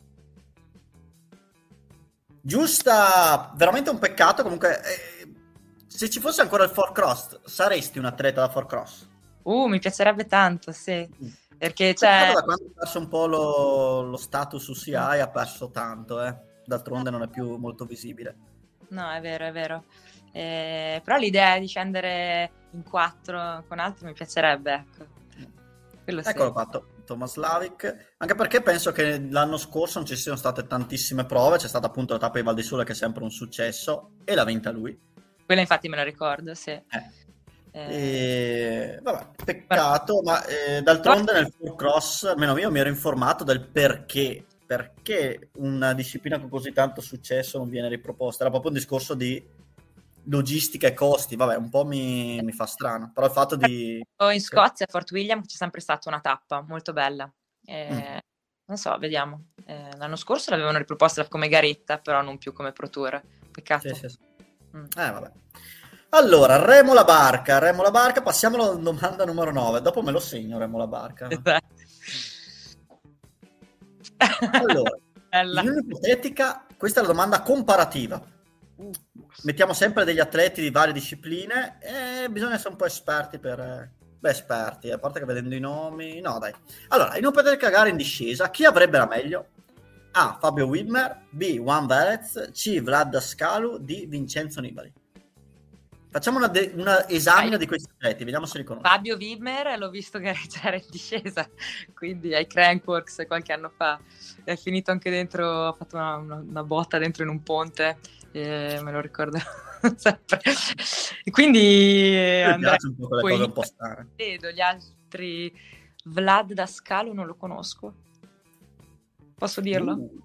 Giusta, veramente un peccato. Comunque, eh, se ci fosse ancora il Four Cross, saresti un atleta da Four Cross? Uh, mi piacerebbe tanto, sì. Mm. Perché c'è... Da quando ha perso un po' lo, lo status UCI ha perso tanto, eh. D'altronde non è più molto visibile. No, è vero, è vero. Eh, però l'idea di scendere in quattro con altri mi piacerebbe, ecco. Quello Eccolo sì. fatto, Thomas Lavic. Anche perché penso che l'anno scorso non ci siano state tantissime prove, c'è stata appunto la tappa di Val di Sole che è sempre un successo e l'ha vinta lui. Quella infatti me la ricordo, sì. Eh. Eh, vabbè, peccato, ma eh, d'altronde nel full cross, almeno io mi ero informato del perché, perché una disciplina con così tanto successo non viene riproposta. Era proprio un discorso di logistica e costi, vabbè, un po' mi, mi fa strano, però il fatto di... In Scozia, a Fort William, c'è sempre stata una tappa molto bella. Eh, mm. Non so, vediamo. Eh, l'anno scorso l'avevano riproposta come garetta, però non più come pro tour. Peccato. Sì, sì, sì. Mm. Eh, vabbè. Allora, Remo la barca, Remo la barca, passiamo alla domanda numero 9, dopo me lo segno Remo la barca. Esatto. Allora, in un'ipotetica, questa è la domanda comparativa. Mettiamo sempre degli atleti di varie discipline e bisogna essere un po' esperti per... Beh, esperti, a parte che vedendo i nomi... No, dai. Allora, in un'ipotetica gara in discesa, chi avrebbe la meglio? A. Fabio Widmer B. Juan Velez C. Vlad Scalu D. Vincenzo Nibali Facciamo una, de- una esamina Vai. di questi atleti, vediamo se li conosco. Fabio Wimmer, l'ho visto che era in discesa, quindi ai Crankworks qualche anno fa. È finito anche dentro, ha fatto una, una, una botta dentro in un ponte, eh, me lo ricordo sempre. quindi mi piace un po' quelle cose un po' strane. Vedo gli altri, Vlad da Scalo non lo conosco. Posso dirlo? Uh.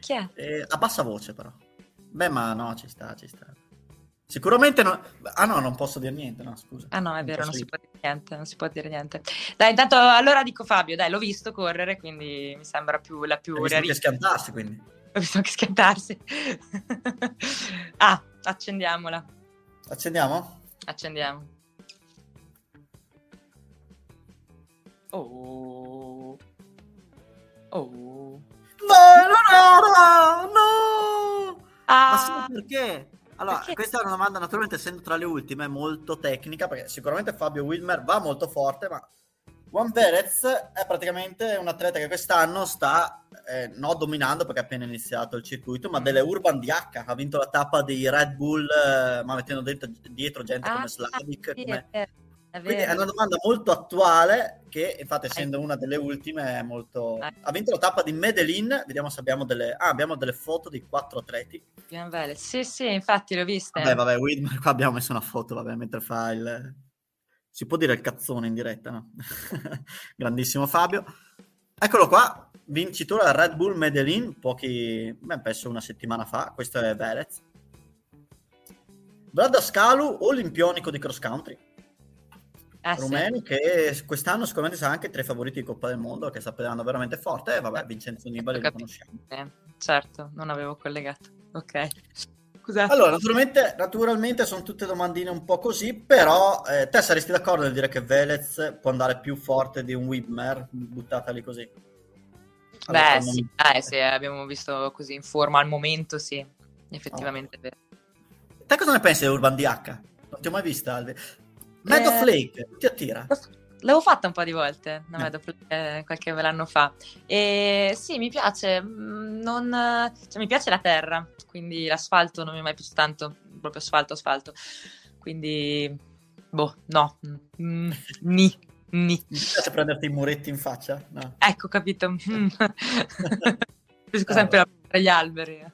Chi è? Eh, a bassa voce però. Beh, ma no, ci sta, ci sta. Sicuramente no. Ah no, non posso dire niente, no, scusa. Ah no, è vero, non si può dire niente, non si può dire niente. Dai, intanto allora dico Fabio, dai, l'ho visto correre, quindi mi sembra più la più realistica. L'ho visto anche schiantarsi, quindi. L'ho visto anche schiantarsi. ah, accendiamola. Accendiamo? Accendiamo. Oh. Oh. No, no, no, no! Ah. Ma sì, perché? Allora, perché? questa è una domanda, naturalmente, essendo tra le ultime, molto tecnica, perché sicuramente Fabio Wilmer va molto forte, ma Juan Perez è praticamente un atleta che quest'anno sta, eh, no dominando perché ha appena iniziato il circuito, ma delle Urban DH, ha vinto la tappa di Red Bull, eh, ma mettendo dentro, dietro gente ah, come Slavic, sì, come... Quindi è una domanda molto attuale che infatti essendo una delle ultime è molto... Ha vinto la tappa di Medellin, vediamo se abbiamo delle... Ah, abbiamo delle foto di quattro atleti. Sì, sì, infatti l'ho vista. Vabbè, vabbè, Widmer, qua abbiamo messo una foto, vabbè, mentre fa il... Si può dire il cazzone in diretta, no? Grandissimo Fabio. Eccolo qua, vincitore del Red Bull Medellin, pochi... Beh, penso una settimana fa, questo è Velez. Brad Ascalu, olimpionico di cross country eh, rumeno sì. che quest'anno sicuramente sarà anche tra i favoriti di Coppa del Mondo che sta pedalando veramente forte e vabbè Vincenzo Nibali lo conosciamo eh, certo non avevo collegato ok Scusate. Allora, naturalmente, naturalmente, sono tutte domandine un po' così, però eh, te saresti d'accordo nel dire che Velez può andare più forte di un Whitmer, buttata lì così? Allora, Beh, sì, eh, sì, abbiamo visto così in forma al momento, sì, effettivamente oh. è vero. Te cosa ne pensi di Urban DH? Non ti ho mai vista, Alve. Meadow eh, Flake, ti attira? L'avevo fatta un po' di volte, no, eh. Flake, qualche anno fa. E sì, mi piace, mm, non, cioè, mi piace la terra, quindi l'asfalto non mi è mai piaciuto tanto, proprio asfalto, asfalto. Quindi, boh, no, mm, ni. Ni. Mi piace prenderti i muretti in faccia? No. Ecco, capito. Riesco sempre a prendere gli alberi.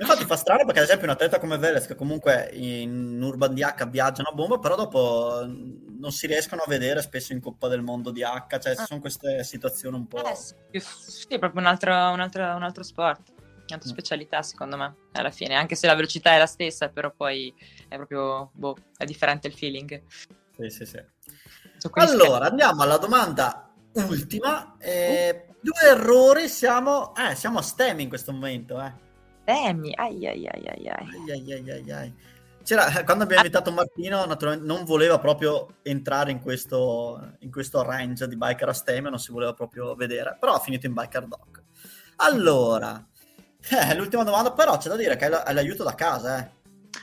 Infatti fa strano perché ad esempio un atleta come Velez che comunque in Urban DH viaggiano a bomba, però dopo non si riescono a vedere spesso in Coppa del Mondo DH, cioè ci ah. sono queste situazioni un po'... Eh, sì, sì, è proprio un altro, un altro, un altro sport, un'altra mm. specialità secondo me, alla fine, anche se la velocità è la stessa, però poi è proprio, boh, è differente il feeling. Sì, sì, sì. Allora, andiamo alla domanda ultima. Eh, uh. Due errori, siamo, eh, siamo a STEM in questo momento, eh. Temi, ai ai ai ai ai. ai, ai, ai, ai. C'era, eh, quando abbiamo invitato Martino, naturalmente non voleva proprio entrare in questo, in questo range di biker a STEM, non si voleva proprio vedere, però ha finito in biker doc. Allora, eh, l'ultima domanda, però c'è da dire che è l'aiuto da casa, eh.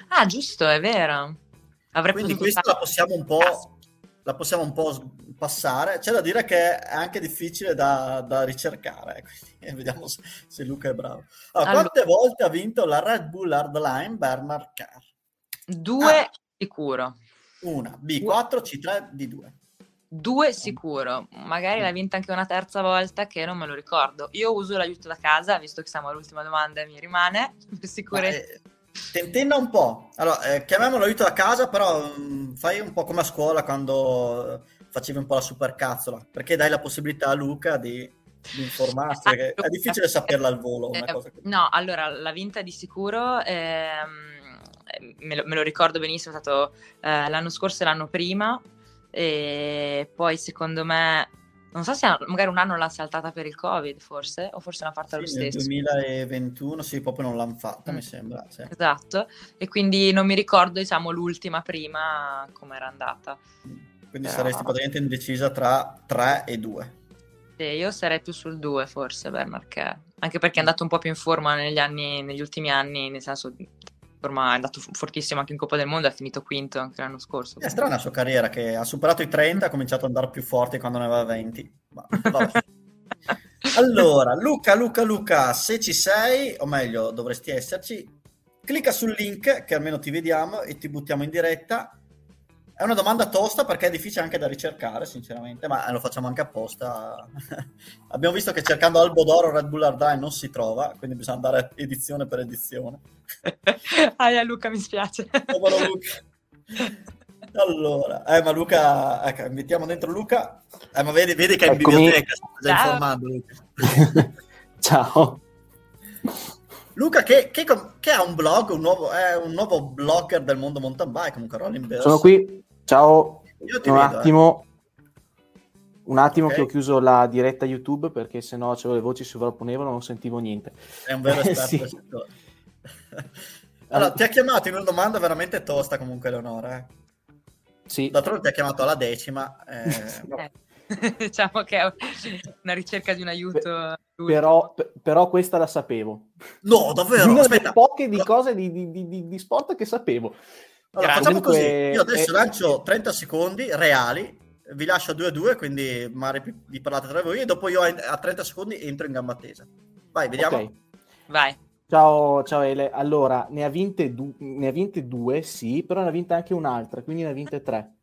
Ah, giusto, è vero. Avrei Quindi questa fare... la possiamo un po' la possiamo un po' passare. C'è da dire che è anche difficile da, da ricercare, quindi vediamo se, se, Luca è bravo. Allora, allora, quante volte ha vinto la Red Bull Hardline Bernard Carr? Due ah, sicuro. Una, B4, C3, D2. Due sicuro, magari l'ha vinta anche una terza volta che non me lo ricordo. Io uso l'aiuto da casa, visto che siamo all'ultima domanda e mi rimane, per sicurezza. Tentenna un po'. Allora, eh, chiamiamolo aiuto da casa, però mh, mm, fai un po' come a scuola quando facevi un po' la supercazzola, perché dai la possibilità a Luca di, di informarsi, allora, è difficile saperla al volo. Eh. No, allora, la vinta di sicuro, ehm, me, lo, me, lo, ricordo benissimo, è stato eh, l'anno scorso e l'anno prima, e poi secondo me non so se magari un anno l'ha saltata per il Covid, forse, o forse l'ha fatta sì, lo stesso. Nel 2021, sì, proprio non l'hanno fatta, mm. mi sembra. Sì. Esatto, e quindi non mi ricordo, diciamo, l'ultima prima come era andata. Quindi Però... saresti praticamente indecisa tra 3 e 2. Sì, io sarei più sul 2 forse, Bernard, anche perché è andato un po' più in forma negli, anni, negli ultimi anni, nel senso ormai è andato fortissimo anche in Coppa del Mondo, ha finito quinto anche l'anno scorso. È strana la sua carriera che ha superato i 30, ha cominciato ad andare più forte quando ne aveva 20. Ma, allora, Luca, Luca, Luca, se ci sei, o meglio, dovresti esserci, clicca sul link che almeno ti vediamo e ti buttiamo in diretta. È una domanda tosta perché è difficile anche da ricercare, sinceramente, ma lo facciamo anche apposta. Abbiamo visto che cercando Albo d'Oro Red Bull Hard non si trova, quindi bisogna andare edizione per edizione. ah, Luca, mi spiace. Luca. Allora, eh, ma Luca, ecco, mettiamo dentro Luca. Eh, ma vedi, vedi che è in Eccomi. biblioteca, sta già Ciao. informando. Luca. Ciao. Luca che, che, che ha un blog, un nuovo, è un nuovo blogger del mondo mountain bike, comunque Rolling Bears. Sono qui. Ciao. Io ti Un vedo, eh. attimo. Un attimo Ok. che ho chiuso la diretta YouTube perché sennò c'avevo le voci sovrapponevano non sentivo niente. È un vero Eh, esperto sì. Allora, ti ha chiamato in una domanda veramente tosta comunque Eleonora. Eh. Sì. D'altronde ti ha chiamato alla decima. eh, Eh, diciamo che è una ricerca di un aiuto. Però, p- però questa la sapevo. No, davvero? Una delle Aspetta. poche di cose di, di- di- di- di sport che sapevo. Allora, Grazie. facciamo così. Io adesso eh, lancio 30 secondi reali, vi lascio a 2 a 2, quindi magari vi parlate tra voi e dopo io a a 30 secondi entro in gamba tesa. Vai, vediamo. Ok. Vai. Ciao, ciao Ele. Allora, ne ha, vinte du- ne ha vinte due, sì, però ne ha vinte anche un'altra, quindi ne ha vinte tre.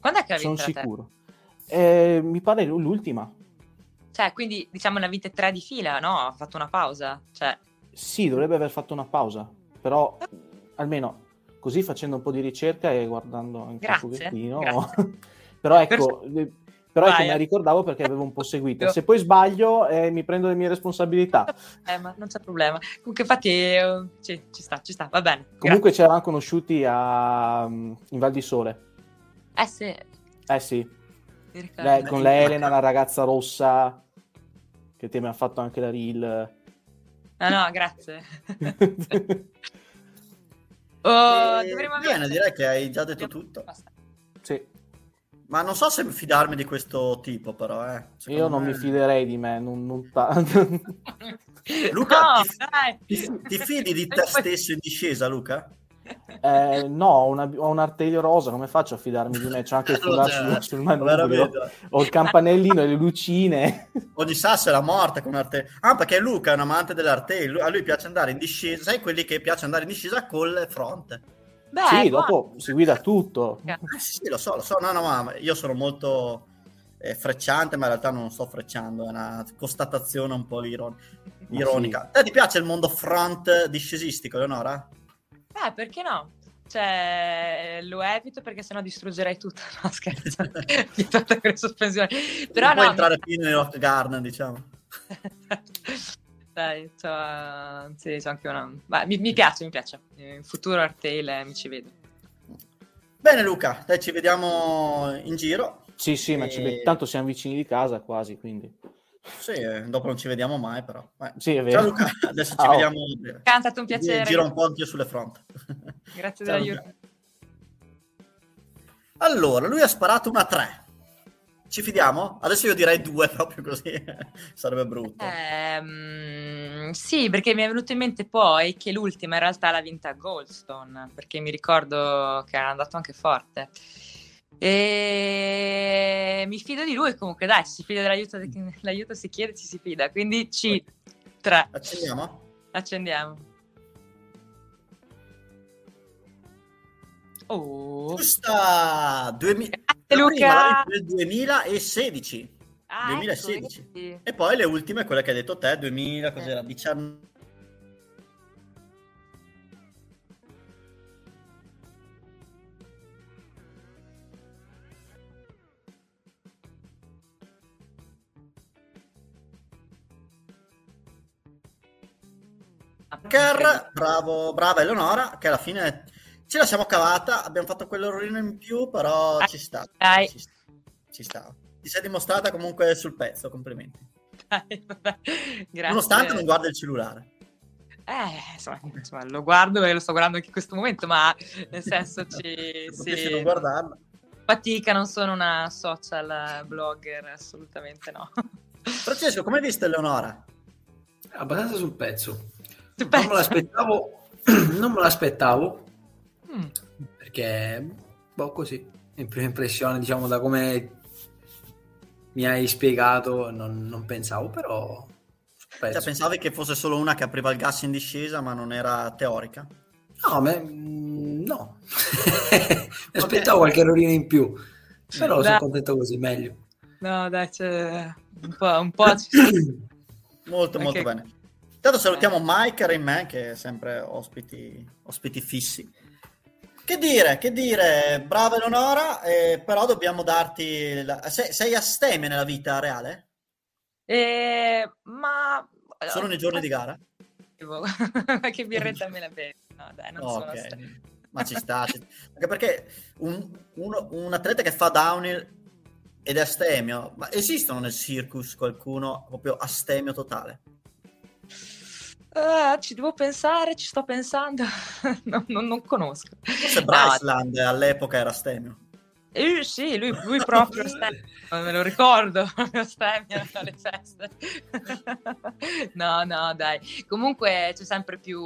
Quando è che ha Sono vinto te? sicuro. Eh, mi pare l'ultima. Cioè, quindi diciamo ne ha vinte tre di fila, no? Ha fatto una pausa. Cioè, Sì, dovrebbe aver fatto una pausa, però almeno così facendo un po' di ricerca e guardando anche Grazie, un pochettino. grazie. però ecco, eh, però ecco, me la eh. ricordavo perché avevo un po' seguita. Se poi sbaglio, eh, mi prendo le mie responsabilità. eh, ma non c'è problema. Comunque, infatti, eh, sì, ci sta, ci sta, va bene. Comunque ci eravamo conosciuti a, in Val di Sole. Eh sì, Eh sì. Lei- con la Elena, la ragazza rossa, che te mi ha fatto anche la reel. No, no, grazie. Eh, dovremmo bene, avere... direi che hai già detto tutto. Sì. Ma non so se fidarmi di questo tipo, però. Eh. Secondo Io non me- mi fiderei di me, non, non ta- Luca, no, ti- dai. Ti, ti fidi di te stesso in discesa, Luca? Eh, no, ho, una- ho un artelio rosa, come faccio a fidarmi di me? C'ho anche il foulard sul, sul manubrio, ho il campanellino e le lucine. Ogni sasso è la morte con arte. Ah, perché Luca è un amante dell'arte. Lu- A lui piace andare in discesa. Sai quelli che piace andare in discesa con le fronte? Beh, sì, buono. dopo si guida tutto. Eh, sì, sì, lo so, lo so. No, no, ma io sono molto eh, frecciante, ma in realtà non sto frecciando. È una constatazione un po' iron- ironica. Te ti piace il mondo front discesistico, Leonora? Eh, perché no? Cioè, lo evito perché sennò distruggerei tutto. No, scherzo. Di tutte quelle sospensioni. Però non puoi no, entrare più nel rock garden, diciamo. Dai, c'ho, sì, c'ho anche una... Vai, mi, mi piace, mi piace. In futuro Artail eh, mi ci vedo. Bene, Luca, dai, ci vediamo in giro. Sì, sì, ma ci E- tanto siamo vicini di casa quasi, quindi... Sì, eh, dopo non ci vediamo mai, però. Eh. Sì, è Ciao vero. Luca, adesso ci Ciao. vediamo. È stato un piacere. Giro un po' anch'io sulle front. Grazie Ciao, dell'aiuto. Luca. Allora, lui ha sparato una 3. Ci fidiamo? Adesso io direi 2 proprio così. Sarebbe brutto. Ehm, sì, perché mi è venuto in mente poi che l'ultima in realtà l'ha vinta Goldstone, perché mi ricordo che era andato anche forte. E mi fido di lui comunque, dai, ci si fida dell'aiuto, l'aiuto si chiede, ci si fida, quindi C3, Accendiamo? accendiamo. Oh, Giusta! Duemi- Grazie, la prima la Luca! vince nel 2016. Ah, 2016. ecco? E poi le ultime, quelle che hai detto te, 2000, cos'era? 19. Ker, bravo, brava Eleonora, che alla fine ce la siamo cavata, abbiamo fatto quell'orolino in più, però ci sta. Dai. Ci, ci sta. Ti sei dimostrata comunque sul pezzo, complimenti. Dai, Grazie. Nonostante non guarda il cellulare. Eh, insomma, insomma, lo guardo e lo sto guardando anche in questo momento, ma nel senso ci sì, non guardarla. fatica, non sono una social blogger, assolutamente no. Francesco, come hai visto Eleonora? Abbastanza sul pezzo. Non me l'aspettavo, non me l'aspettavo Mm, perché, boh, così, in prima impressione, diciamo, da come mi hai spiegato, non, non pensavo, però Cioè, pensavi che fosse solo una che apriva il gas in discesa, ma non era teorica? No, me... Mm, no. Mi aspettavo qualche errorino in più, però dai. sono contento così, meglio. No, dai, c'è un po', un po' molto, molto bene. Intanto salutiamo Mike e Rayman, che è sempre ospiti, ospiti fissi. Che dire, che dire, brava Eleonora, eh, però dobbiamo darti... La... Sei, sei astemia nella vita reale? Eh, ma... Solo nei giorni di gara? che birretta me la bevi? No, dai, non okay. sono astemia. Ma ci sta, ci... anche perché un, uno, un atleta che fa downhill ed è astemio, ma esistono nel circus qualcuno proprio astemio totale? Uh, ci devo pensare, ci sto pensando, non, non, non, conosco. Forse Bryce no. All'epoca era stemio. Eh, sì, lui, lui proprio stemio, me lo ricordo, stemio alle feste. no, no, dai. Comunque c'è sempre più,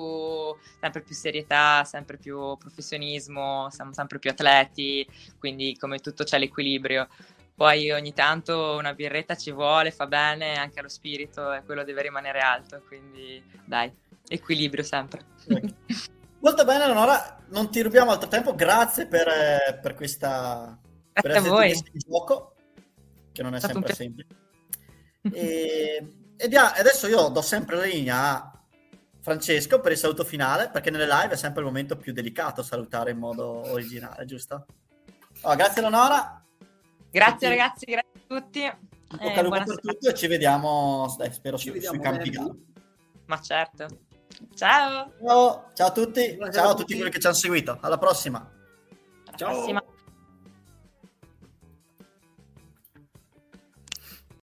sempre più serietà, sempre più professionismo, siamo sempre più atleti, quindi come tutto c'è l'equilibrio. Poi ogni tanto una birretta ci vuole, fa bene anche allo spirito e quello deve rimanere alto, quindi dai, equilibrio sempre. Molto bene, Leonora, non ti rubiamo altro tempo, grazie per, eh, per questa per essere voi. gioco, che non è sempre un... semplice. E, e adesso io do sempre la linea a Francesco per il saluto finale, perché nelle live è sempre il momento più delicato salutare in modo originale, giusto? Oh, grazie Leonora, Grazie tutti. ragazzi, grazie a tutti. Eh, per tutto e ci vediamo, dai, spero, ci su, vediamo sui campi Ma certo. Ciao. Ciao, ciao a tutti. Ciao a tutti quelli che ci hanno seguito. Alla prossima. Alla Ciao. prossima.